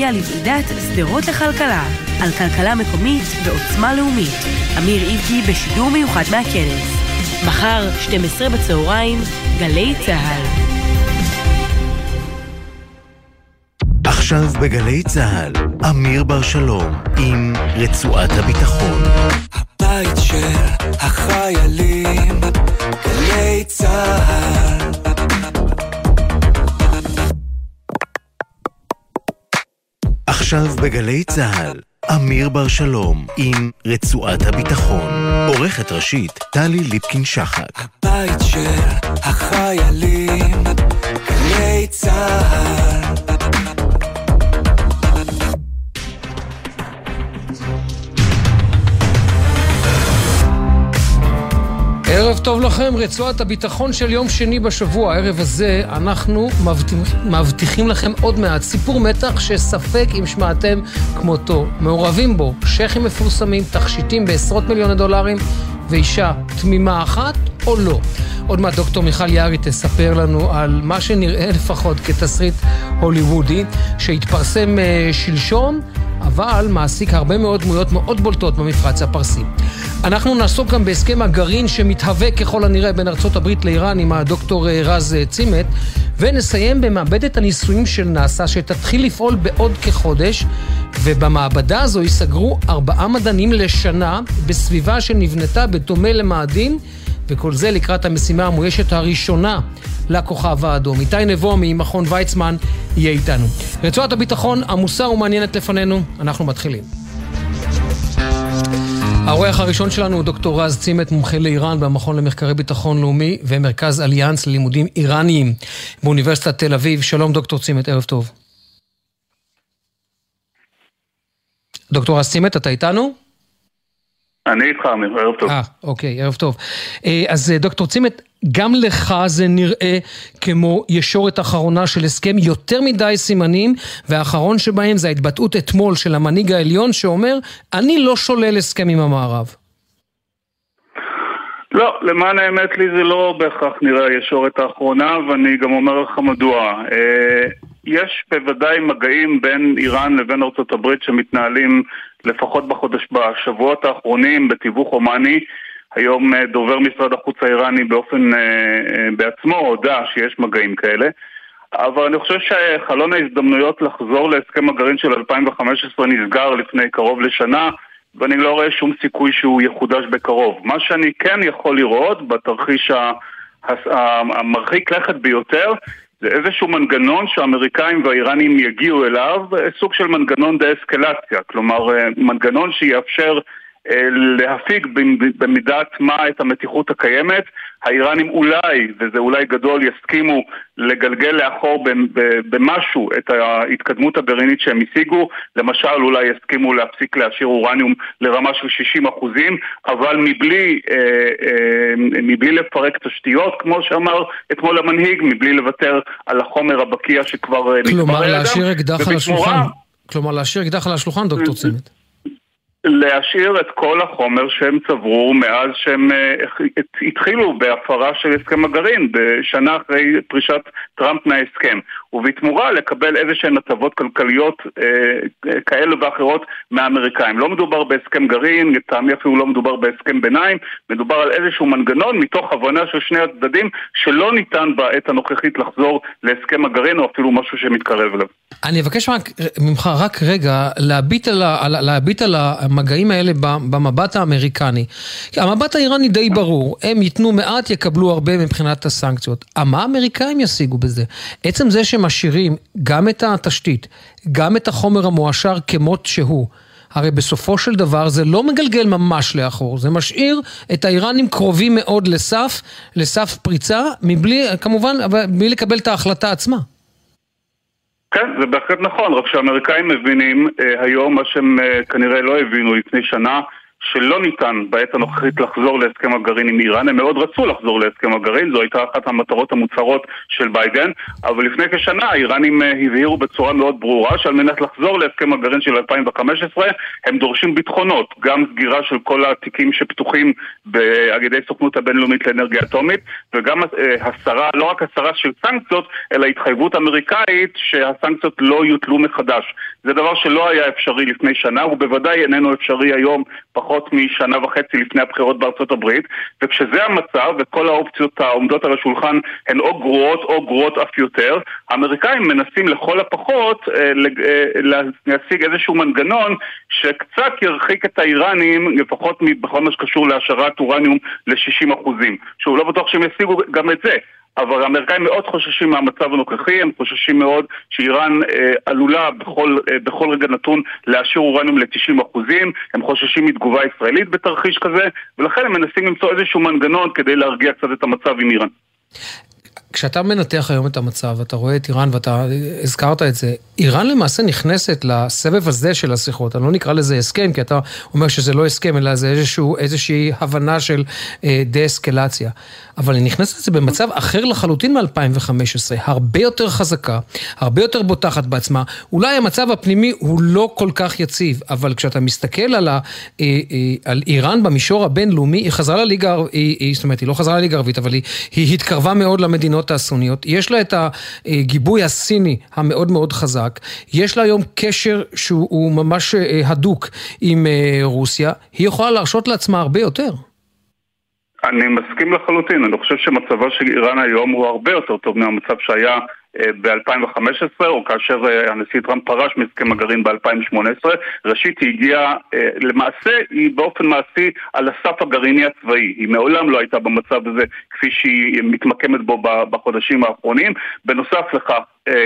להגיע לוועידת שדרות לכלכלה, על כלכלה מקומית ועוצמה לאומית. אמיר איבקי בשידור מיוחד מהכנס. מחר, 12 בצהריים, גלי צה"ל. עכשיו בגלי צה"ל, אמיר בר שלום עם רצועת הביטחון. הבית של החיילים, גלי צה"ל. עכשיו בגלי צה"ל, אמיר בר שלום עם רצועת הביטחון. עורכת ראשית, טלי ליפקין-שחק. הבית של החיילים, גלי צה"ל. ערב טוב לכם, רצועת הביטחון של יום שני בשבוע. הערב הזה אנחנו מבטיח, מבטיחים לכם עוד מעט סיפור מתח שספק אם שמעתם כמותו. מעורבים בו שייחים מפורסמים, תכשיטים בעשרות מיליוני דולרים ואישה תמימה אחת או לא. עוד מעט דוקטור מיכל יערי תספר לנו על מה שנראה לפחות כתסריט הוליוודי שהתפרסם uh, שלשום. אבל מעסיק הרבה מאוד דמויות מאוד בולטות במפרץ הפרסי. אנחנו נעסוק גם בהסכם הגרעין שמתהווה ככל הנראה בין ארצות הברית לאיראן עם הדוקטור אה, רז אה, צימת, ונסיים במעבדת הניסויים של נאס"א שתתחיל לפעול בעוד כחודש, ובמעבדה הזו ייסגרו ארבעה מדענים לשנה בסביבה שנבנתה בדומה למאדים, וכל זה לקראת המשימה המאוישת הראשונה לכוכב האדום. איתי נבו ממכון ויצמן יהיה איתנו. רצועת הביטחון עמוסה ומעניינת לפנינו, אנחנו מתחילים. האורח הראשון שלנו הוא דוקטור רז צימת, מומחה לאיראן במכון למחקרי ביטחון לאומי ומרכז אליאנס ללימודים איראניים באוניברסיטת תל אביב. שלום דוקטור צימת, ערב טוב. דוקטור רז צימת, אתה איתנו? אני איתך, אמיר, ערב טוב. אה, אוקיי, ערב טוב. אה, אז אה, דוקטור צימת, גם לך זה נראה כמו ישורת אחרונה של הסכם יותר מדי סימנים, והאחרון שבהם זה ההתבטאות אתמול של המנהיג העליון שאומר, אני לא שולל הסכם עם המערב. לא, למען האמת לי זה לא בהכרח נראה הישורת האחרונה, ואני גם אומר לך מדוע. אה, יש בוודאי מגעים בין איראן לבין ארצות הברית שמתנהלים לפחות בחודש, בשבועות האחרונים בתיווך הומני. היום אה, דובר משרד החוץ האיראני באופן אה, אה, בעצמו הודה שיש מגעים כאלה. אבל אני חושב שחלון ההזדמנויות לחזור להסכם הגרעין של 2015 נסגר לפני קרוב לשנה ואני לא רואה שום סיכוי שהוא יחודש בקרוב. מה שאני כן יכול לראות בתרחיש המרחיק לכת ביותר זה איזשהו מנגנון שהאמריקאים והאיראנים יגיעו אליו, סוג של מנגנון דה-אסקלציה, כלומר מנגנון שיאפשר אה, להפיג במידת מה את המתיחות הקיימת. האיראנים אולי, וזה אולי גדול, יסכימו לגלגל לאחור במשהו את ההתקדמות הגרעינית שהם השיגו. למשל, אולי יסכימו להפסיק להשאיר אורניום לרמה של 60 אחוזים, אבל מבלי, אה, אה, מבלי לפרק תשתיות, כמו שאמר אתמול המנהיג, מבלי לוותר על החומר הבקיע שכבר מתברר גם. כלומר, להשאיר אקדח על השולחן. כלומר, להשאיר אקדח על השולחן, דוקטור צימת. להשאיר את כל החומר שהם צברו מאז שהם אה, התחילו בהפרה של הסכם הגרעין בשנה אחרי פרישת טראמפ מההסכם ובתמורה לקבל איזה שהן הטבות כלכליות אה, כאלה ואחרות מהאמריקאים. לא מדובר בהסכם גרעין, לטעמי אפילו לא מדובר בהסכם ביניים, מדובר על איזשהו מנגנון מתוך הבנה של שני הצדדים שלא ניתן בעת הנוכחית לחזור להסכם הגרעין או אפילו משהו שמתקרב אליו. אני אבקש ממך רק רגע להביט על, להביט על המגעים האלה במבט האמריקני. המבט האיראני די ברור, הם ייתנו מעט, יקבלו הרבה מבחינת הסנקציות. מה האמריקאים ישיגו בזה? עצם זה שמשאירים גם את התשתית, גם את החומר המועשר כמות שהוא. הרי בסופו של דבר זה לא מגלגל ממש לאחור, זה משאיר את האיראנים קרובים מאוד לסף, לסף פריצה, מבלי, כמובן, מבלי לקבל את ההחלטה עצמה. כן, זה בהחלט נכון, רק שהאמריקאים מבינים אה, היום מה שהם אה, כנראה לא הבינו לפני שנה שלא ניתן בעת הנוכחית לחזור להסכם הגרעין עם איראן, הם מאוד רצו לחזור להסכם הגרעין, זו הייתה אחת המטרות המוצהרות של ביידן, אבל לפני כשנה האיראנים אה, הבהירו בצורה מאוד ברורה שעל מנת לחזור להסכם הגרעין של 2015 הם דורשים ביטחונות, גם סגירה של כל התיקים שפתוחים על ידי סוכנות הבינלאומית לאנרגיה אטומית וגם אה, הסרה, לא רק הסרה של סנקציות, אלא התחייבות אמריקאית שהסנקציות לא יוטלו מחדש. זה דבר שלא היה אפשרי לפני שנה, הוא בוודאי איננו אפשרי היום פחות משנה וחצי לפני הבחירות בארצות הברית, וכשזה המצב וכל האופציות העומדות על השולחן הן או גרועות או גרועות אף יותר, האמריקאים מנסים לכל הפחות אה, אה, להשיג איזשהו מנגנון שקצת ירחיק את האיראנים, לפחות בכל מה שקשור להשארת אורניום ל-60%. שהוא לא בטוח שהם ישיגו גם את זה. אבל האמריקאים מאוד חוששים מהמצב הנוכחי, הם חוששים מאוד שאיראן אה, עלולה בכל, אה, בכל רגע נתון להשאיר אורניום ל-90%, הם חוששים מתגובה ישראלית בתרחיש כזה, ולכן הם מנסים למצוא איזשהו מנגנון כדי להרגיע קצת את המצב עם איראן. כשאתה מנתח היום את המצב, אתה רואה את איראן ואתה הזכרת את זה, איראן למעשה נכנסת לסבב הזה של השיחות, אני לא נקרא לזה הסכם, כי אתה אומר שזה לא הסכם, אלא זה איזשהו, איזושהי הבנה של אה, דה-אסקלציה. אבל היא נכנסת לזה במצב אחר לחלוטין מ-2015, הרבה יותר חזקה, הרבה יותר בוטחת בעצמה. אולי המצב הפנימי הוא לא כל כך יציב, אבל כשאתה מסתכל על, ה, אה, אה, על איראן במישור הבינלאומי, היא חזרה לליגה, זאת אומרת, היא לא חזרה לליגה הערבית, אבל היא, היא התקרבה מאוד למדינות הסוניות. יש לה את הגיבוי הסיני המאוד מאוד חזק, יש לה היום קשר שהוא ממש אה, הדוק עם אה, רוסיה, היא יכולה להרשות לעצמה הרבה יותר. אני מסכים לחלוטין, אני חושב שמצבה של איראן היום הוא הרבה יותר טוב מהמצב שהיה ב-2015, או כאשר אה, הנשיא טראמפ פרש מהסכם הגרעין ב-2018. ראשית, היא הגיעה, אה, למעשה, היא באופן מעשי על הסף הגרעיני הצבאי. היא מעולם לא הייתה במצב הזה כפי שהיא מתמקמת בו בחודשים האחרונים. בנוסף לכך,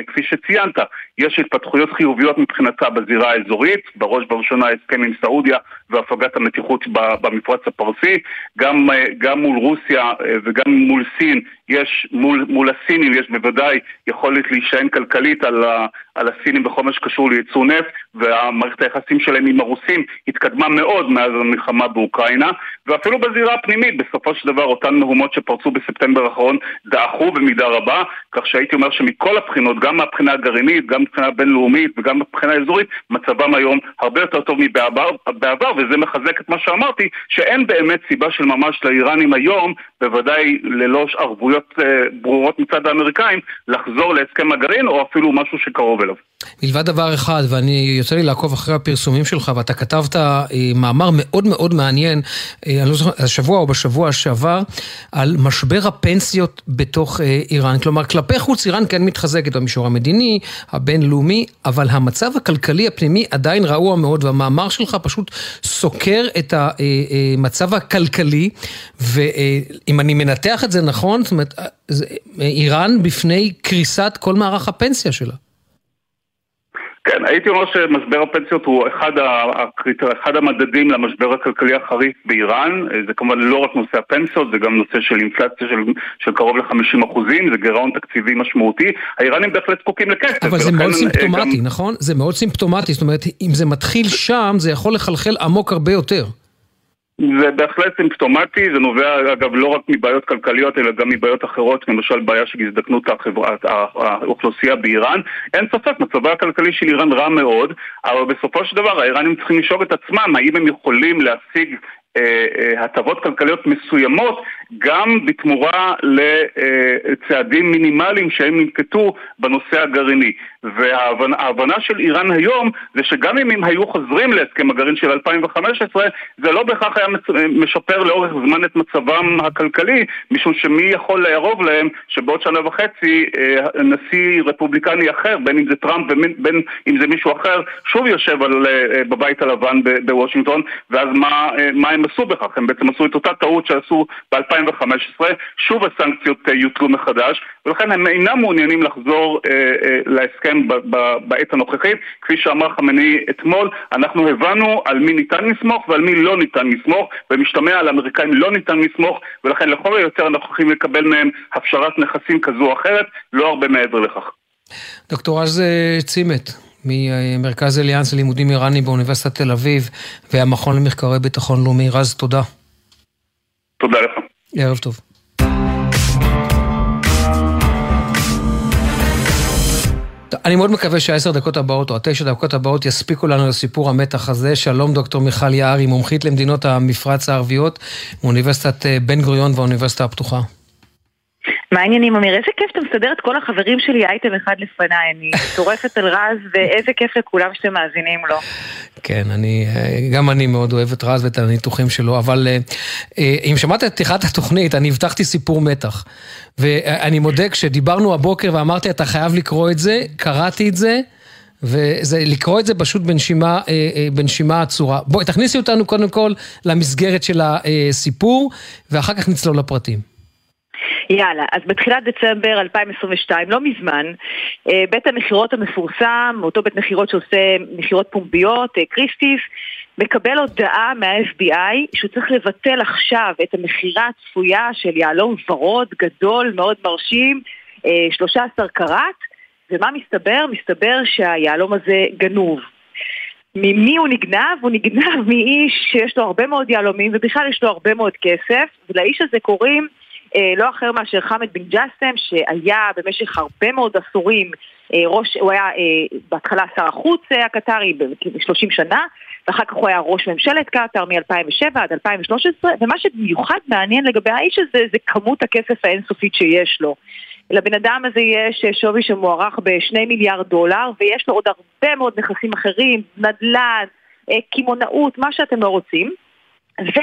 כפי שציינת, יש התפתחויות חיוביות מבחינתה בזירה האזורית, בראש ובראשונה הסכם עם סעודיה והפגת המתיחות במפרץ הפרסי, גם, גם מול רוסיה וגם מול סין יש, מול, מול הסינים יש בוודאי יכולת להישען כלכלית על, ה, על הסינים בכל מה שקשור לייצוא נפט והמערכת היחסים שלהם עם הרוסים התקדמה מאוד מאז המלחמה באוקראינה ואפילו בזירה הפנימית בסופו של דבר אותן מהומות שפרצו בספטמבר האחרון דעכו במידה רבה כך שהייתי אומר שמכל הבחינות, גם מהבחינה הגרעינית, גם מבחינה בינלאומית וגם מבחינה אזורית מצבם היום הרבה יותר טוב מבעבר בעבר, וזה מחזק את מה שאמרתי שאין באמת סיבה של ממש לאיראנים היום בוודאי ללא ערבויות אה, ברורות מצד האמריקאים לחזור להסכם הגרעין או אפילו משהו שקרוב אליו. מלבד דבר אחד, ואני יוצא לי לעקוב אחרי הפרסומים שלך, ואתה כתבת אה, מאמר מאוד מאוד מעניין, אה, אני לא זוכר, השבוע או בשבוע שעבר, על משבר הפנסיות בתוך אה, איראן. כלומר, כלפי חוץ איראן כן מתחזקת במישור המדיני, הבינלאומי, אבל המצב הכלכלי הפנימי עדיין רעוע מאוד, והמאמר שלך פשוט סוקר את המצב הכלכלי, ואם אני מנתח את זה נכון, זאת אומרת, איראן בפני קריסת כל מערך הפנסיה שלה. כן, הייתי אומר שמשבר הפנסיות הוא אחד, הקריטר, אחד המדדים למשבר הכלכלי החריף באיראן. זה כמובן לא רק נושא הפנסיות, זה גם נושא של אינפלציה של, של קרוב ל-50 אחוזים, זה גירעון תקציבי משמעותי. האיראנים בהחלט זקוקים לכסף. אבל זה מאוד סימפטומטי, גם... נכון? זה מאוד סימפטומטי, זאת אומרת, אם זה מתחיל שם, זה יכול לחלחל עמוק הרבה יותר. זה בהחלט סימפטומטי, זה נובע אגב לא רק מבעיות כלכליות אלא גם מבעיות אחרות, למשל בעיה של הזדקנות האוכלוסייה באיראן. אין ספק, מצבה הכלכלי של איראן רע מאוד, אבל בסופו של דבר האיראנים צריכים לשאול את עצמם האם הם יכולים להשיג הטבות כלכליות מסוימות גם בתמורה לצעדים מינימליים שהם ננקטו בנושא הגרעיני. וההבנה של איראן היום זה שגם אם הם היו חוזרים להסכם הגרעין של 2015 זה לא בהכרח היה משפר לאורך זמן את מצבם הכלכלי משום שמי יכול לערוב להם שבעוד שנה וחצי אה, נשיא רפובליקני אחר בין אם זה טראמפ ובין אם זה מישהו אחר שוב יושב על, בבית הלבן בוושינגטון ואז מה, מה הם עשו בכך? הם בעצם עשו את אותה טעות שעשו ב-2015, שוב הסנקציות אה, יוטלו מחדש, ולכן הם אינם מעוניינים לחזור אה, אה, להסכם ב- ב- בעת הנוכחית. כפי שאמר חמני אתמול, אנחנו הבנו על מי ניתן לסמוך ועל מי לא ניתן לסמוך, ומשתמע על האמריקאים לא ניתן לסמוך, ולכן לכל היותר אנחנו הולכים לקבל מהם הפשרת נכסים כזו או אחרת, לא הרבה מעבר לכך. דוקטור אה, צימת, ממרכז אליאנס ללימודים איראנים באוניברסיטת תל אביב והמכון למחקרי ביטחון לאומי. רז, תודה. תודה לך. ערב טוב. אני מאוד מקווה שהעשר דקות הבאות או התשע דקות הבאות יספיקו לנו לסיפור המתח הזה. שלום דוקטור מיכל יערי, מומחית למדינות המפרץ הערביות מאוניברסיטת אה, בן גוריון והאוניברסיטה הפתוחה. מה העניינים, אמיר? איזה כיף אתה מסדר את כל החברים שלי אייטם אחד לפניי. אני טורפת על רז, ואיזה כיף לכולם שאתם מאזינים לו. כן, אני, גם אני מאוד אוהב את רז ואת הניתוחים שלו, אבל אה, אה, אם שמעת את פתיחת התוכנית, אני הבטחתי סיפור מתח. ואני מודה, כשדיברנו הבוקר ואמרתי, אתה חייב לקרוא את זה, קראתי את זה. וזה, לקרוא את זה פשוט בנשימה, אה, בנשימה עצורה. בואי, תכניסי אותנו קודם כל למסגרת של הסיפור, ואחר כך נצלול לפרטים. יאללה, אז בתחילת דצמבר 2022, לא מזמן, אה, בית המכירות המפורסם, אותו בית מכירות שעושה מכירות פומביות, אה, קריסטיס, מקבל הודעה מה-FBI שהוא צריך לבטל עכשיו את המכירה הצפויה של יהלום ורוד גדול, מאוד מרשים, 13 אה, קראט, ומה מסתבר? מסתבר שהיהלום הזה גנוב. ממי הוא נגנב? הוא נגנב מאיש שיש לו הרבה מאוד יהלומים ובכלל יש לו הרבה מאוד כסף, ולאיש הזה קוראים אה, לא אחר מאשר חמד בן ג'אסם, שהיה במשך הרבה מאוד עשורים אה, ראש, הוא היה אה, בהתחלה שר החוץ הקטרי ב-30 שנה, ואחר כך הוא היה ראש ממשלת קטאר מ-2007 עד 2013, ומה שבמיוחד מעניין לגבי האיש הזה זה כמות הכסף האינסופית שיש לו. לבן אדם הזה יש שווי שמוערך ב-2 מיליארד דולר, ויש לו עוד הרבה מאוד נכסים אחרים, נדל"ן, קמעונאות, מה שאתם לא רוצים. ו...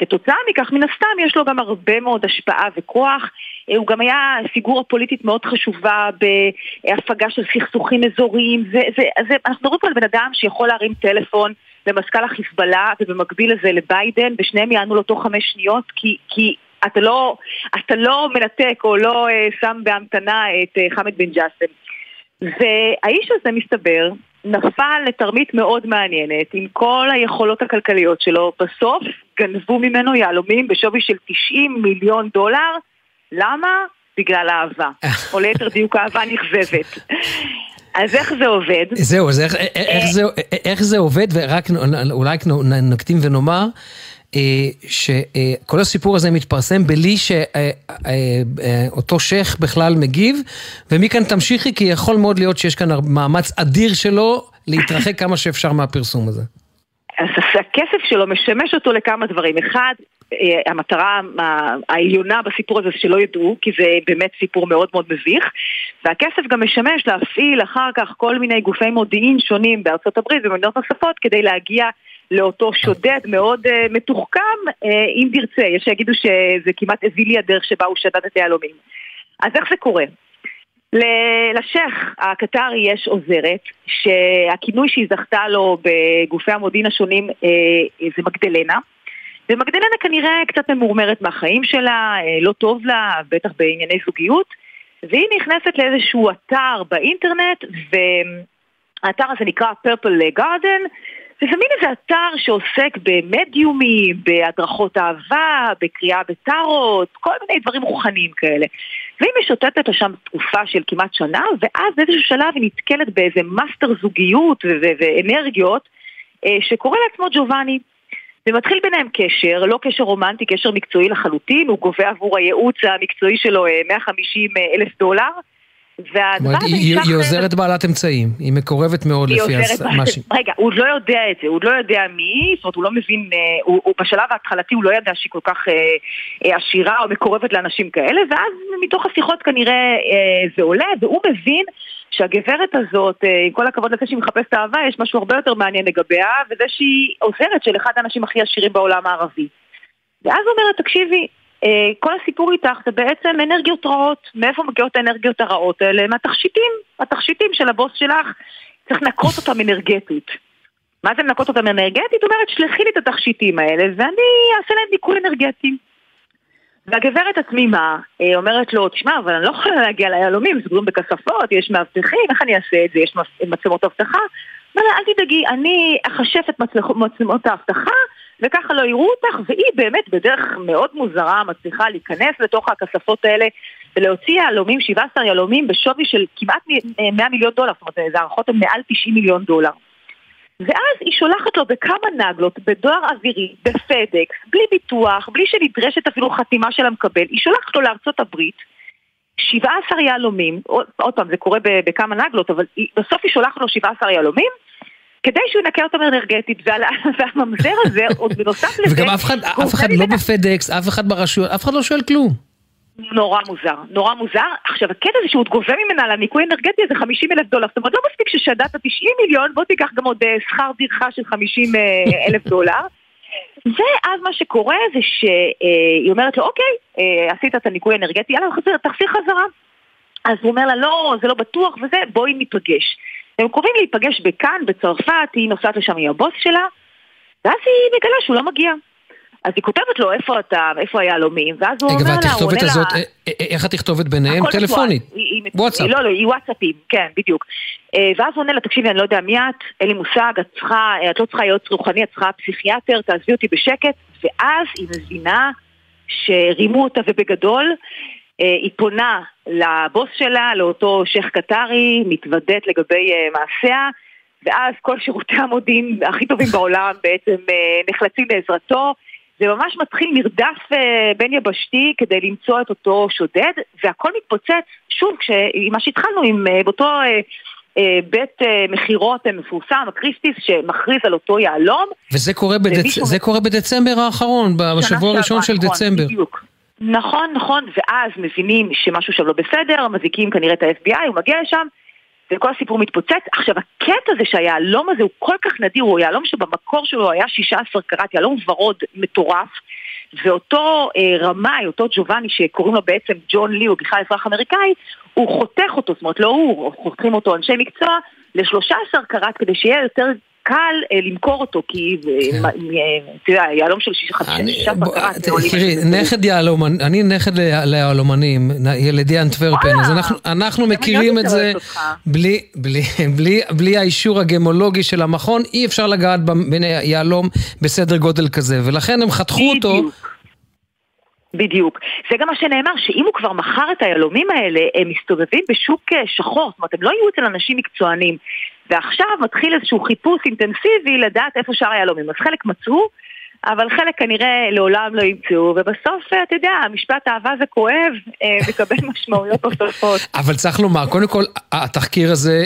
כתוצאה מכך, מן הסתם, יש לו גם הרבה מאוד השפעה וכוח. אה, הוא גם היה פיגורה פוליטית מאוד חשובה בהפגה של סכסוכים אזוריים. זה, זה, זה, אנחנו מדברים פה על בן אדם שיכול להרים טלפון למזכ"ל החיזבאללה ובמקביל לזה לביידן, ושניהם יענו לו תוך חמש שניות, כי, כי אתה, לא, אתה לא מנתק או לא uh, שם בהמתנה את uh, חמד בן ג'אסם. והאיש הזה מסתבר נפל לתרמית מאוד מעניינת עם כל היכולות הכלכליות שלו, בסוף גנבו ממנו יהלומים בשווי של 90 מיליון דולר. למה? בגלל אהבה, או ליתר דיוק אהבה נכזבת. אז איך זה עובד? זהו, אז איך, איך, זה, איך זה עובד, ורק אולי נקדים ונאמר, אה, שכל הסיפור הזה מתפרסם בלי שאותו שייח' בכלל מגיב, ומכאן תמשיכי, כי יכול מאוד להיות שיש כאן מאמץ אדיר שלו להתרחק כמה שאפשר מהפרסום הזה. אז הכסף שלו משמש אותו לכמה דברים. אחד, אה, המטרה העליונה בסיפור הזה שלא ידעו, כי זה באמת סיפור מאוד מאוד מביך, והכסף גם משמש להפעיל אחר כך כל מיני גופי מודיעין שונים בארצות הברית ובמדינות נוספות כדי להגיע לאותו שודד מאוד uh, מתוחכם, uh, אם תרצה. יש שיגידו שזה כמעט הביא לי הדרך שבה הוא שדד את היהלומים. אז איך זה קורה? לשייח הקטרי יש עוזרת, שהכינוי שהיא זכתה לו בגופי המודיעין השונים אה, זה מגדלנה. ומגדלנה כנראה קצת ממורמרת מהחיים שלה, אה, לא טוב לה, בטח בענייני זוגיות, והיא נכנסת לאיזשהו אתר באינטרנט, והאתר הזה נקרא Purple Garden, וזה מין איזה אתר שעוסק במדיומים, בהדרכות אהבה, בקריאה בטארות, כל מיני דברים רוחניים כאלה. והיא משוטטת לשם תקופה של כמעט שנה, ואז באיזשהו שלב היא נתקלת באיזה מאסטר זוגיות ואנרגיות אה, שקורא לעצמו ג'ובאני. ומתחיל ביניהם קשר, לא קשר רומנטי, קשר מקצועי לחלוטין, הוא גובה עבור הייעוץ המקצועי שלו 150 אה, אלף דולר. והדבר הזה היא, היא עוזרת בעלת אמצעים, היא מקורבת מאוד לפי מה ש... רגע, הוא לא יודע את זה, הוא לא יודע מי, זאת אומרת הוא לא מבין, אה, הוא, הוא בשלב ההתחלתי הוא לא ידע שהיא כל כך אה, אה, עשירה או מקורבת לאנשים כאלה, ואז מתוך השיחות כנראה אה, זה עולה, והוא מבין שהגברת הזאת, אה, עם כל הכבוד לזה שהיא מחפשת אהבה, יש משהו הרבה יותר מעניין לגביה, וזה שהיא עוזרת של אחד האנשים הכי עשירים בעולם הערבי. ואז הוא אומר לה, תקשיבי, כל הסיפור איתך זה בעצם אנרגיות רעות. מאיפה מגיעות האנרגיות הרעות האלה? מהתכשיטים, התכשיטים של הבוס שלך. צריך לנקות אותם אנרגטית. מה זה לנקות אותם אנרגטית? אומרת, שלחי לי את התכשיטים האלה ואני אעשה להם ניקוי אנרגטי. והגברת התמימה אה, אומרת לו, תשמע, אבל אני לא יכולה להגיע ליהלומים, סגורים בכספות, יש מאבטחים, איך אני אעשה את זה? יש מצלמות אבטחה? אומר לה, אל תדאגי, אני אחשף את מצלמות האבטחה וככה לא יראו אותך, והיא באמת בדרך מאוד מוזרה מצליחה להיכנס לתוך הכספות האלה ולהוציא יהלומים, 17 יהלומים בשווי של כמעט 100 מיליון דולר, זאת אומרת, זה הערכות הן מעל 90 מיליון דולר. ואז היא שולחת לו בכמה נגלות, בדואר אווירי, בפדקס, בלי ביטוח, בלי שנדרשת אפילו חתימה של המקבל, היא שולחת לו לארצות הברית 17 יהלומים, עוד פעם, זה קורה בכמה נגלות, אבל היא, בסוף היא שולחת לו 17 יהלומים, כדי שהוא ינקה אותם אנרגטית, והממזר הזה, עוד בנוסף לזה... וגם אף אחד, אף אחד לא בפדקס, אף אחד ברשויות, אף אחד לא שואל כלום. נורא מוזר, נורא מוזר. עכשיו הקטע זה שהוא גובה ממנה על הניכוי אנרגטי איזה 50 אלף דולר, זאת אומרת לא מספיק ששדדת 90 מיליון, בוא תיקח גם עוד אה, שכר טרחה של 50 אה, אלף דולר. ואז מה שקורה זה שהיא אומרת לו, אוקיי, אה, עשית את הניקוי האנרגטי, יאללה, תחזיר חזרה. אז הוא אומר לה, לא, זה לא בטוח וזה, בואי ניפגש. הם קרובים להיפגש בכאן, בצרפת, היא נוסעת לשם עם הבוס שלה, ואז היא מגלה שהוא לא מגיע. אז היא כותבת לו איפה אתה, איפה היהלומים, ואז הוא אומר לה, הוא עונה לה... הזאת, אה, אה, איך התכתובת ביניהם? טלפונית. וואטסאפ. לא, לא, היא וואטסאפים, כן, בדיוק. אה, ואז הוא עונה לה, תקשיבי, אני לא יודע מי את, אין לי מושג, את צריכה, את לא צריכה יועץ רוחני, את צריכה פסיכיאטר, תעזבי אותי בשקט, ואז היא מבינה שרימו אותה ובגדול. היא פונה לבוס שלה, לאותו שייח' קטרי, מתוודית לגבי מעשיה, ואז כל שירותי המודיעין הכי טובים בעולם בעצם נחלצים בעזרתו. זה ממש מתחיל מרדף אה, בין יבשתי כדי למצוא את אותו שודד, והכל מתפוצץ, שוב, מה שהתחלנו עם אה, אותו אה, בית מכירות מפורסם, הקריסטיס, שמכריז על אותו יהלום. וזה קורה, בדצ... זה קורה בדצמבר האחרון, בשבוע הראשון של נכון, דצמבר. בדיוק. נכון, נכון, ואז מבינים שמשהו שם לא בסדר, מזיקים כנראה את ה-FBI, הוא מגיע לשם, וכל הסיפור מתפוצץ. עכשיו, הקטע זה שהיהלום הזה הוא כל כך נדיר, הוא יהלום שבמקור שלו היה 16 קראט, יהלום ורוד מטורף. ואותו אה, רמאי, אותו ג'ובאני שקוראים לו בעצם ג'ון לי, הוא בכלל אזרח אמריקאי, הוא חותך אותו, זאת אומרת לא הוא, חותכים אותו אנשי מקצוע, ל-13 קראט כדי שיהיה יותר קל אה, למכור אותו, כי כן. אה, יהלום של שישה חמישה תראי, נכד יהלום, אני נכד ליהלומנים, ילידי אנטוורפן, אז אנחנו מכירים את זה בלי האישור הגמולוגי של המכון, אי אפשר לגעת ביהלום בסדר גודל כזה, ולכן הם חתכו אותו. בדיוק. זה גם מה שנאמר, שאם הוא כבר מכר את היהלומים האלה, הם מסתובבים בשוק אה, שחור, זאת אומרת, הם לא יהיו אצל אנשים מקצוענים. ועכשיו מתחיל איזשהו חיפוש אינטנסיבי לדעת איפה שאר היהלומים. אז חלק מצאו, אבל חלק כנראה לעולם לא ימצאו, ובסוף, אה, אתה יודע, המשפט אהבה זה כואב, אה, מקבל משמעויות נוספות. אבל צריך לומר, קודם כל, התחקיר הזה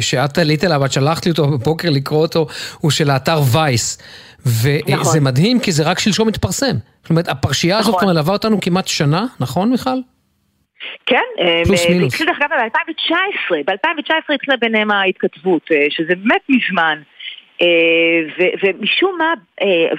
שאת עלית אליו, את שלחת לי אותו בבוקר לקרוא אותו, הוא של האתר וייס. וזה נכון. מדהים, כי זה רק שלשום התפרסם. זאת אומרת, הפרשייה הזאת נכון. מלווה אותנו כמעט שנה, נכון מיכל? כן, פלוס אה, מינוס. זה התחיל דרך אגב ב-2019, ב-2019 התחילה ביניהם ההתכתבות, אה, שזה באמת מזמן. אה, ומשום מה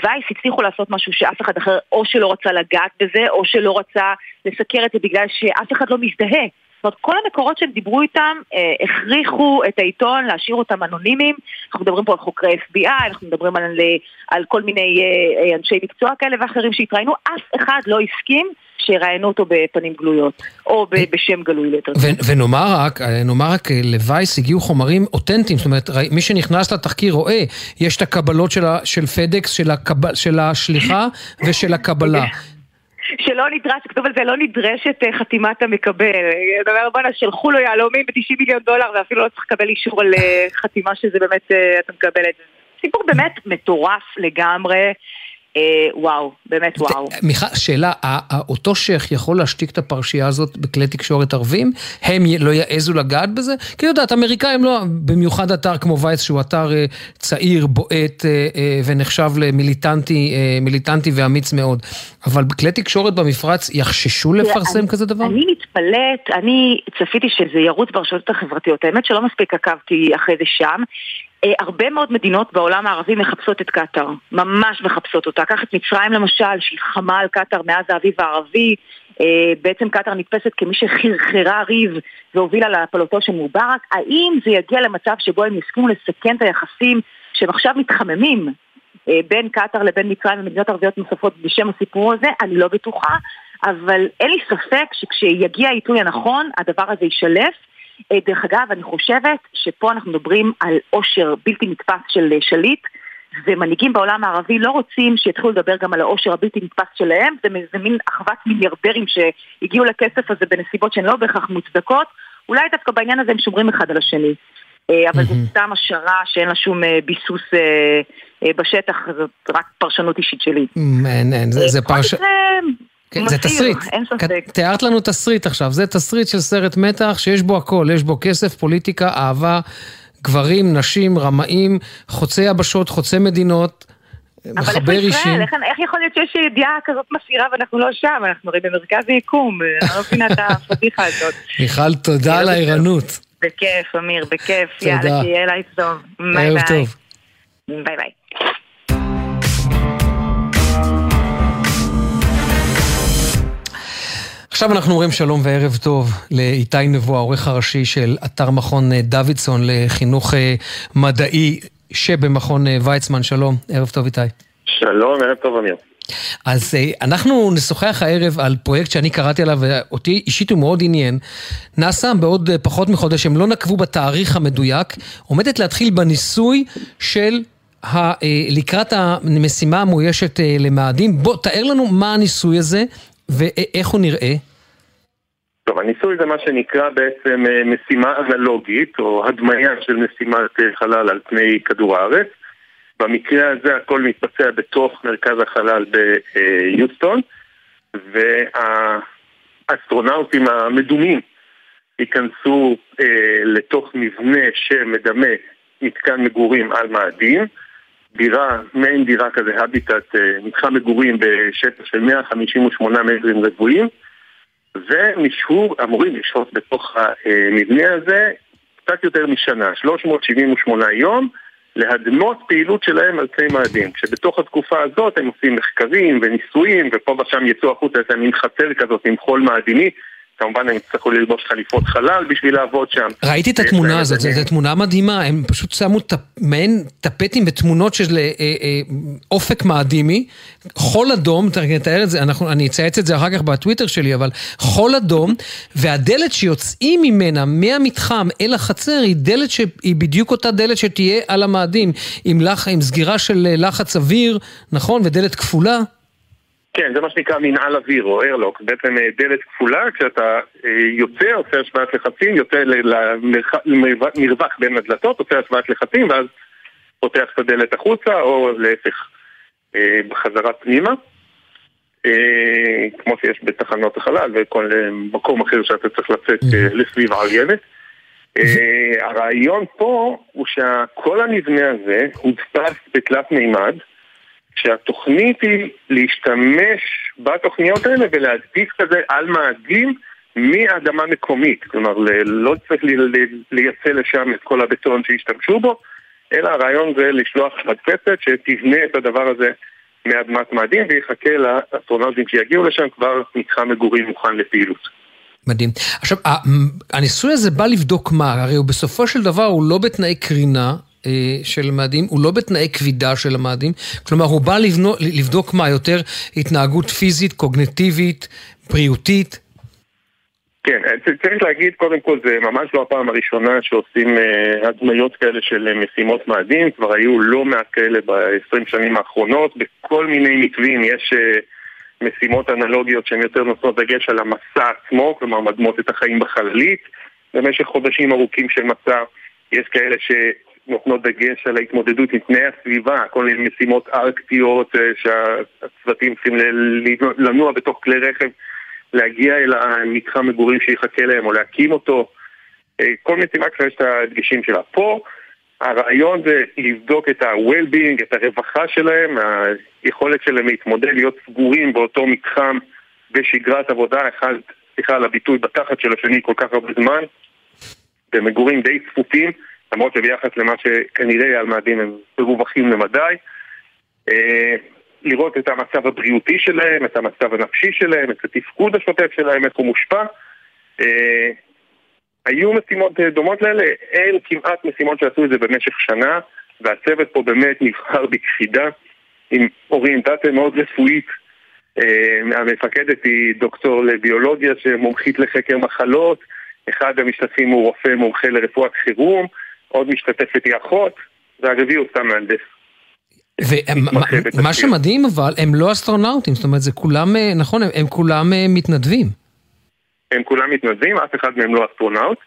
וייס הצליחו לעשות משהו שאף אחד אחר או שלא רצה לגעת בזה, או שלא רצה לסקר את זה בגלל שאף אחד לא מזדהה. זאת אומרת, כל המקורות שהם דיברו איתם אה, הכריחו את העיתון להשאיר אותם אנונימיים. אנחנו מדברים פה על חוקרי FBI, אנחנו מדברים על, על כל מיני אה, אנשי מקצוע כאלה ואחרים שהתראינו, אף אחד לא הסכים שיראיינו אותו בפנים גלויות, או בשם גלוי ליתר. ונאמר רק, נאמר רק, לווייס הגיעו חומרים אותנטיים, זאת אומרת, מי שנכנס לתחקיר רואה, יש את הקבלות של פדקס, של השליחה ושל הקבלה. שלא נדרש, כתוב על זה, לא נדרשת אה, חתימת המקבל. אתה אומר, בואנה, שלחו לו יהלומים ב-90 מיליון דולר ואפילו לא צריך לקבל אישור על אה, חתימה שזה באמת, אה, אתה מקבל את זה. סיפור באמת מטורף לגמרי. אה, וואו, באמת וואו. מיכל, שאלה, אותו שייח יכול להשתיק את הפרשייה הזאת בכלי תקשורת ערבים? הם לא יעזו לגעת בזה? כי יודעת, אמריקאים לא, במיוחד אתר כמו וייס, שהוא אתר אה, צעיר, בועט אה, ונחשב למיליטנטי ואמיץ מאוד. אבל בכלי תקשורת במפרץ יחששו לפרסם כזה דבר? אני מתפלאת, אני צפיתי שזה ירוץ ברשתות החברתיות. האמת שלא מספיק עקבתי אחרי זה שם. אה, הרבה מאוד מדינות בעולם הערבי מחפשות את קטאר, ממש מחפשות אותה. קח את מצרים למשל, שהיא חמה על קטאר מאז האביב הערבי. אה, בעצם קטאר נתפסת כמי שחרחרה ריב והובילה להפלתו של מובארק. האם זה יגיע למצב שבו הם יסכימו לסכן את היחסים שהם עכשיו מתחממים אה, בין קטאר לבין מצרים ומדינות ערביות נוספות בשם הסיפור הזה? אני לא בטוחה, אבל אין לי ספק שכשיגיע העיתוי הנכון, הדבר הזה יישלף. אה, דרך אגב, אני חושבת שפה אנחנו מדברים על עושר בלתי נתפס של אה, שליט, ומנהיגים בעולם הערבי לא רוצים שיתחילו לדבר גם על העושר הבלתי נתפס שלהם, זה, זה מין אחוות מיליארדרים שהגיעו לכסף הזה בנסיבות שהן לא בהכרח מוצדקות, אולי דווקא בעניין הזה הם שומרים אחד על השני. אה, אבל זו סתם השערה שאין לה שום ביסוס בשטח, זאת רק פרשנות אישית שלי. אין, אין, זה פרשנות... כן, זה תסריט. אין ספק. תיארת לנו תסריט עכשיו, זה תסריט של סרט מתח שיש בו הכל, יש בו כסף, פוליטיקה, אהבה, גברים, נשים, רמאים, חוצי יבשות, חוצי מדינות. אבל איפה ישראל? איך, איך יכול להיות שיש ידיעה כזאת מסעירה ואנחנו לא שם? אנחנו הרי במרכז היקום, אני לא מבינה את הפדיחה הזאת. מיכל, תודה על לא הערנות. בכיף, אמיר, בכיף. יאללה, שיהיה לילה טוב. ערב. טוב. ביי ביי. עכשיו אנחנו אומרים שלום וערב טוב לאיתי נבו, העורך הראשי של אתר מכון אה, דוידסון לחינוך אה, מדעי שבמכון אה, ויצמן. שלום, ערב טוב איתי. שלום, ערב טוב אמיר. אז אנחנו נשוחח הערב על פרויקט שאני קראתי עליו ואותי אישית הוא מאוד עניין. נעשה בעוד פחות מחודש, הם לא נקבו בתאריך המדויק, עומדת להתחיל בניסוי של ה, לקראת המשימה המאוישת למאדים. בוא, תאר לנו מה הניסוי הזה ואיך הוא נראה. טוב, הניסוי זה מה שנקרא בעצם אה, משימה אנלוגית, או הדמיה של משימת אה, חלל על פני כדור הארץ. במקרה הזה הכל מתבצע בתוך מרכז החלל ביוסטון, והאסטרונאוטים המדומים ייכנסו אה, לתוך מבנה שמדמה מתקן מגורים על מאדים, דירה, מעין דירה כזה, הביטט, אה, מתחם מגורים בשטח של 158 מטרים רבועים, ונשהו, אמורים לשהות בתוך המבנה הזה קצת יותר משנה, 378 יום, להדמות פעילות שלהם על פני מאדים. כשבתוך התקופה הזאת הם עושים מחקרים וניסויים, ופה ושם יצאו החוצה איזה מין חצר כזאת עם חול מאדימי. כמובן הם יצטרכו ללבוש חליפות חלל בשביל לעבוד שם. ראיתי את התמונה הזאת, זו תמונה מדהימה, הם פשוט שמו טפ, מעין טפטים ותמונות של אה, אה, אופק מאדימי, חול אדום, תאר את זה, אנחנו, אני אצייץ את זה אחר כך בטוויטר שלי, אבל חול אדום, והדלת שיוצאים ממנה, מהמתחם אל החצר, היא דלת שהיא בדיוק אותה דלת שתהיה על המאדים, עם, לח, עם סגירה של לחץ אוויר, נכון, ודלת כפולה. כן, זה מה שנקרא מנהל אוויר או איירלוק, בעצם אה, דלת כפולה, כשאתה אה, יוצא, עושה השוואת לחצים, יוצא למרווח בין הדלתות, עושה השוואת לחצים, ואז פותח את הדלת החוצה, או להפך, אה, בחזרה פנימה, כמו שיש בתחנות החלל וכל מקום אחר שאתה צריך לצאת לסביב עריינת. הרעיון פה הוא שכל המבנה הזה הודפס בתלת מימד, שהתוכנית היא להשתמש בתוכניות האלה ולהדפיס כזה על מאדים מאדמה מקומית. כלומר, לא צריך לייצא לשם את כל הבטון שהשתמשו בו, אלא הרעיון זה לשלוח מדפסת שתבנה את הדבר הזה מאדמת מאדים ויחכה לאסטרונאוטים שיגיעו לשם כבר מתחם מגורים מוכן לפעילות. מדהים. עכשיו, הניסוי הזה בא לבדוק מה? הרי הוא בסופו של דבר הוא לא בתנאי קרינה, של המאדים, הוא לא בתנאי כבידה של המאדים, כלומר הוא בא לבנו, לבדוק מה יותר התנהגות פיזית, קוגנטיבית, בריאותית. כן, צריך להגיד, קודם כל זה ממש לא הפעם הראשונה שעושים uh, הדמיות כאלה של משימות מאדים, כבר היו לא מעט כאלה ב-20 שנים האחרונות, בכל מיני מתווים יש משימות אנלוגיות שהן יותר נושאות דגש על המסע עצמו, כלומר מדמות את החיים בחללית. במשך חודשים ארוכים של מסע, יש כאלה ש... נותנות דגש על ההתמודדות עם תנאי הסביבה, כל מיני משימות ארקטיות אה, שהצוותים צריכים לנוע בתוך כלי רכב, להגיע אל המתחם מגורים שיחכה להם או להקים אותו. אה, כל משימה כזאת יש את הדגשים שלה. פה הרעיון זה לבדוק את ה-well-being, את הרווחה שלהם, היכולת שלהם להתמודד, להיות סגורים באותו מתחם בשגרת עבודה, אחד, סליחה על הביטוי, בתחת של השני כל כך הרבה זמן, במגורים די צפופים. למרות שביחס למה שכנראה על מאדים הם מרווחים למדי. אה, לראות את המצב הבריאותי שלהם, את המצב הנפשי שלהם, את התפקוד השוטף שלהם, איך הוא מושפע. אה, היו משימות אה, דומות לאלה, אין כמעט משימות שעשו את זה במשך שנה, והצוות פה באמת נבחר בקפידה, עם אוריינטציה מאוד רפואית. המפקדת היא דוקטור לביולוגיה שמומחית לחקר מחלות, אחד המשתתפים הוא רופא מומחה לרפואת חירום, עוד משתתפת היא אחות, והרביעי הוא סתם מהנדס. ומה שמדהים אבל, הם לא אסטרונאוטים, זאת אומרת, זה כולם, אה, נכון, הם, הם כולם אה, מתנדבים. הם כולם מתנדבים, אף אחד מהם לא אסטרונאוט.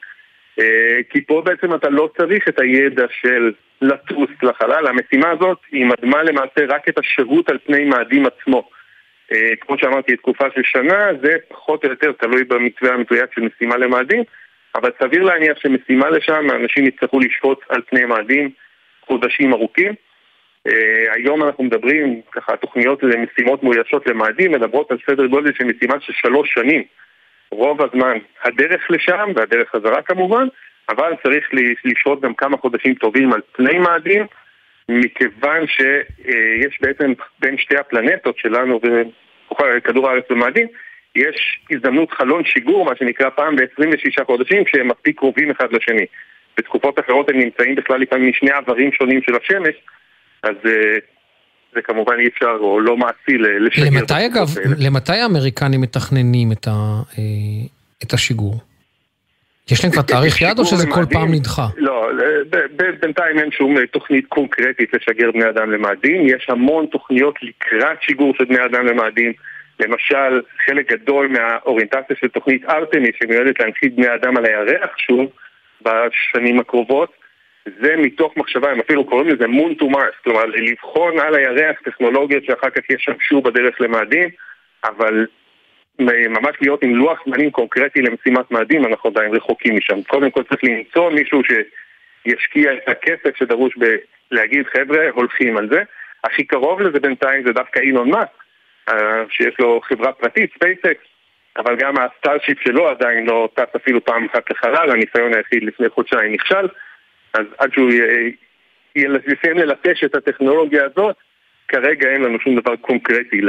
אה, כי פה בעצם אתה לא צריך את הידע של לטוס לחלל, המשימה הזאת היא מדמה למעשה רק את השירות על פני מאדים עצמו. כמו שאמרתי, תקופה של שנה, זה פחות או יותר תלוי במתווה המתויק של משימה למאדים, אבל סביר להניח שמשימה לשם, אנשים יצטרכו לשהות על פני מאדים חודשים ארוכים. אה, היום אנחנו מדברים, ככה, תוכניות למשימות מאוישות למאדים מדברות על סדר גודל של משימה של שלוש שנים. רוב הזמן הדרך לשם, והדרך חזרה כמובן, אבל צריך לשהות גם כמה חודשים טובים על פני מאדים, מכיוון שיש בעצם בין שתי הפלנטות שלנו וכדור הארץ ומאדים, יש הזדמנות חלון שיגור, מה שנקרא פעם ב-26 חודשים, שהם מספיק קרובים אחד לשני. בתקופות אחרות הם נמצאים בכלל לפעמים משני עברים שונים של השמש, אז אה, זה כמובן אי אפשר או לא מעשי לשגר. למתי אגב, למתי האמריקנים מתכננים את, ה, אה, את השיגור? יש להם כבר תאריך יד או שזה כל פעם נדחה? לא, בינתיים אין שום תוכנית קונקרטית לשגר בני אדם למאדים. יש המון תוכניות לקראת שיגור של בני אדם למאדים. למשל, חלק גדול מהאוריינטציה של תוכנית ארטמיס שמיועדת להנחית בני אדם על הירח שוב בשנים הקרובות, זה מתוך מחשבה, הם אפילו קוראים לזה מון טו מרס, כלומר לבחון על הירח טכנולוגיות שאחר כך ישמשו בדרך למאדים, אבל ממש להיות עם לוח זמנים קונקרטי למשימת מאדים, אנחנו עדיין רחוקים משם. קודם כל צריך למצוא מישהו שישקיע את הכסף שדרוש בלהגיד חבר'ה, הולכים על זה. הכי קרוב לזה בינתיים זה דווקא אילון מאסק, שיש לו חברה פרטית, ספייסקס, אבל גם הסטארשיפ שלו עדיין לא טס אפילו פעם אחת לחלל, הניסיון היחיד לפני חודשיים נכשל, אז עד שהוא יסיים ללטש את הטכנולוגיה הזאת, כרגע אין לנו שום דבר קונקרטי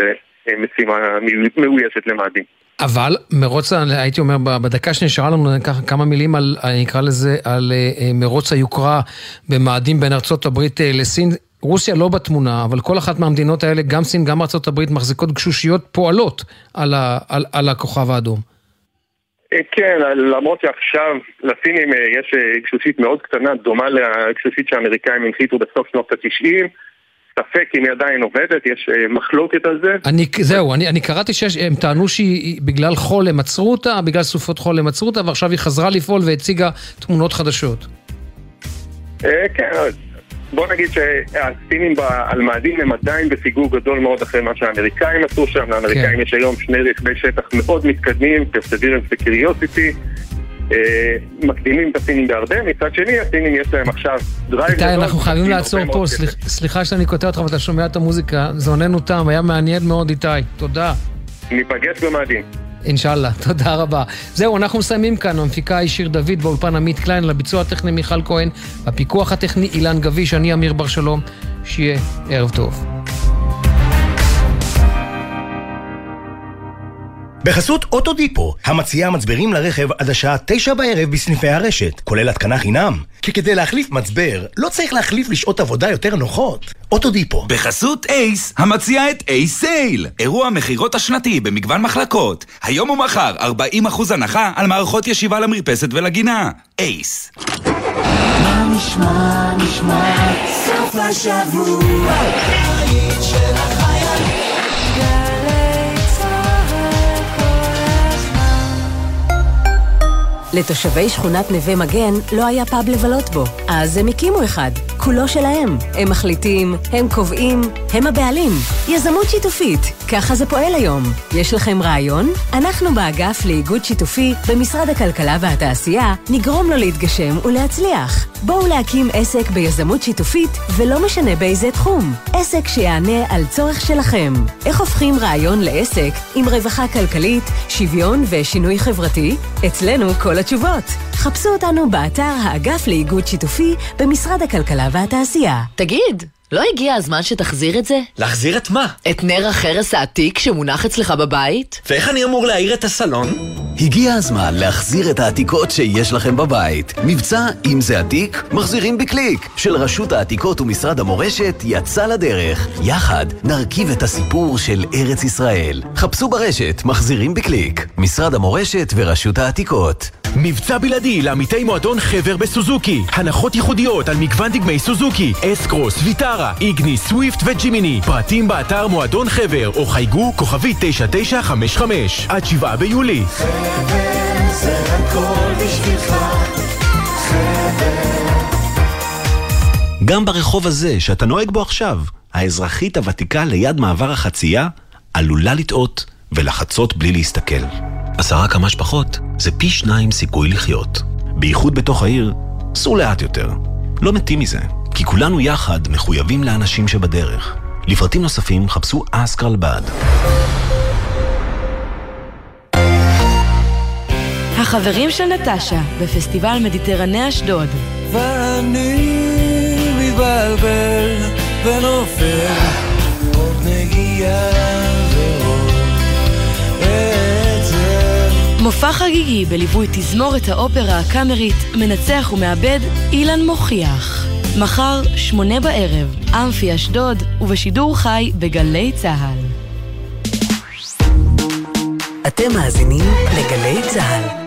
למשימה מאוישת למאדים. אבל מרוץ, הייתי אומר, בדקה שנשארה לנו ככה כמה מילים על, אני אקרא לזה, על אה, מרוץ היוקרה במאדים בין ארצות הברית אה, לסין. רוסיה לא בתמונה, אבל כל אחת מהמדינות האלה, גם סין, גם הברית, מחזיקות גשושיות פועלות על, ה, על, על הכוכב האדום. אה, כן, למרות שעכשיו לסינים יש גשושית מאוד קטנה, דומה לגשושית שהאמריקאים הנחיתו בסוף שנות ה-90. ספק אם היא עדיין עובדת, יש אה, מחלוקת על זה. אני, זהו, אני, אני קראתי שהם טענו שהיא בגלל חול הם עצרו אותה, בגלל סופות חול הם עצרו אותה, ועכשיו היא חזרה לפעול והציגה תמונות חדשות. אה, כן, בוא נגיד שהסינים על מאדים הם עדיין בפיגור גדול מאוד אחרי מה שהאמריקאים עשו שם, לאמריקאים כן. יש היום שני רכבי שטח מאוד מתקדמים, פרסדירנס וקריוסיטי. אה, מקדימים את הסינים בהרבה, מצד שני הסינים יש להם עכשיו דרייב איתי, אנחנו חייבים לעצור פה, סליחה שאני קוטע אותך ואתה שומע את המוזיקה, זמננו תם, היה מעניין מאוד איתי, תודה. ניפגש במאדים. אינשאללה, תודה רבה. זהו, אנחנו מסיימים כאן, המפיקה היא שיר דוד, באולפן עמית קליין, לביצוע הטכני מיכל כהן, בפיקוח הטכני אילן גביש, אני אמיר בר שלום, שיהיה ערב טוב. בחסות אוטודיפו, המציעה מצברים לרכב עד השעה תשע בערב בסניפי הרשת, כולל התקנה חינם. כי כדי להחליף מצבר, לא צריך להחליף לשעות עבודה יותר נוחות. אוטודיפו. בחסות אייס, המציעה את אייס סייל. אירוע מכירות השנתי במגוון מחלקות. היום ומחר 40% הנחה על מערכות ישיבה למרפסת ולגינה. אייס. מה נשמע, נשמע, סוף השבוע, לתושבי שכונת נווה מגן לא היה פאב לבלות בו, אז הם הקימו אחד. כולו שלהם. הם מחליטים, הם קובעים, הם הבעלים. יזמות שיתופית, ככה זה פועל היום. יש לכם רעיון? אנחנו באגף לאיגוד שיתופי במשרד הכלכלה והתעשייה נגרום לו להתגשם ולהצליח. בואו להקים עסק ביזמות שיתופית, ולא משנה באיזה תחום. עסק שיענה על צורך שלכם. איך הופכים רעיון לעסק עם רווחה כלכלית, שוויון ושינוי חברתי? אצלנו כל התשובות. חפשו אותנו באתר האגף לאיגוד שיתופי במשרד הכלכלה והתעשייה. תגיד, לא הגיע הזמן שתחזיר את זה? להחזיר את מה? את נר החרס העתיק שמונח אצלך בבית? ואיך אני אמור להעיר את הסלון? הגיע הזמן להחזיר את העתיקות שיש לכם בבית. מבצע אם זה עתיק, מחזירים בקליק, של רשות העתיקות ומשרד המורשת יצא לדרך. יחד נרכיב את הסיפור של ארץ ישראל. חפשו ברשת מחזירים בקליק, משרד המורשת ורשות העתיקות. מבצע בלעדי לעמיתי מועדון חבר בסוזוקי. הנחות ייחודיות על מגוון דגמי סוזוקי, אסקרוס, ויטרה, איגני, סוויפט וג'ימיני. פרטים באתר מועדון חבר או חייגו כוכבי 9955 עד 7 ביולי. חבר זה הכל בשבילך גם ברחוב הזה שאתה נוהג בו עכשיו, האזרחית הוותיקה ליד מעבר החצייה עלולה לטעות ולחצות בלי להסתכל. עשרה כמה שפחות זה פי שניים סיכוי לחיות. בייחוד בתוך העיר, סעו לאט יותר. לא מתים מזה, כי כולנו יחד מחויבים לאנשים שבדרך. לפרטים נוספים חפשו אסקרלבד. החברים של נטשה בפסטיבל מדיטרני אשדוד. ואני מתבלבל ונופל עוד נגיעה ועוד עצב. מופע חגיגי בליווי תזמורת האופרה הקאמרית, מנצח ומאבד אילן מוכיח. מחר, שמונה בערב, אמפי אשדוד, ובשידור חי בגלי צה"ל. אתם מאזינים לגלי צה"ל.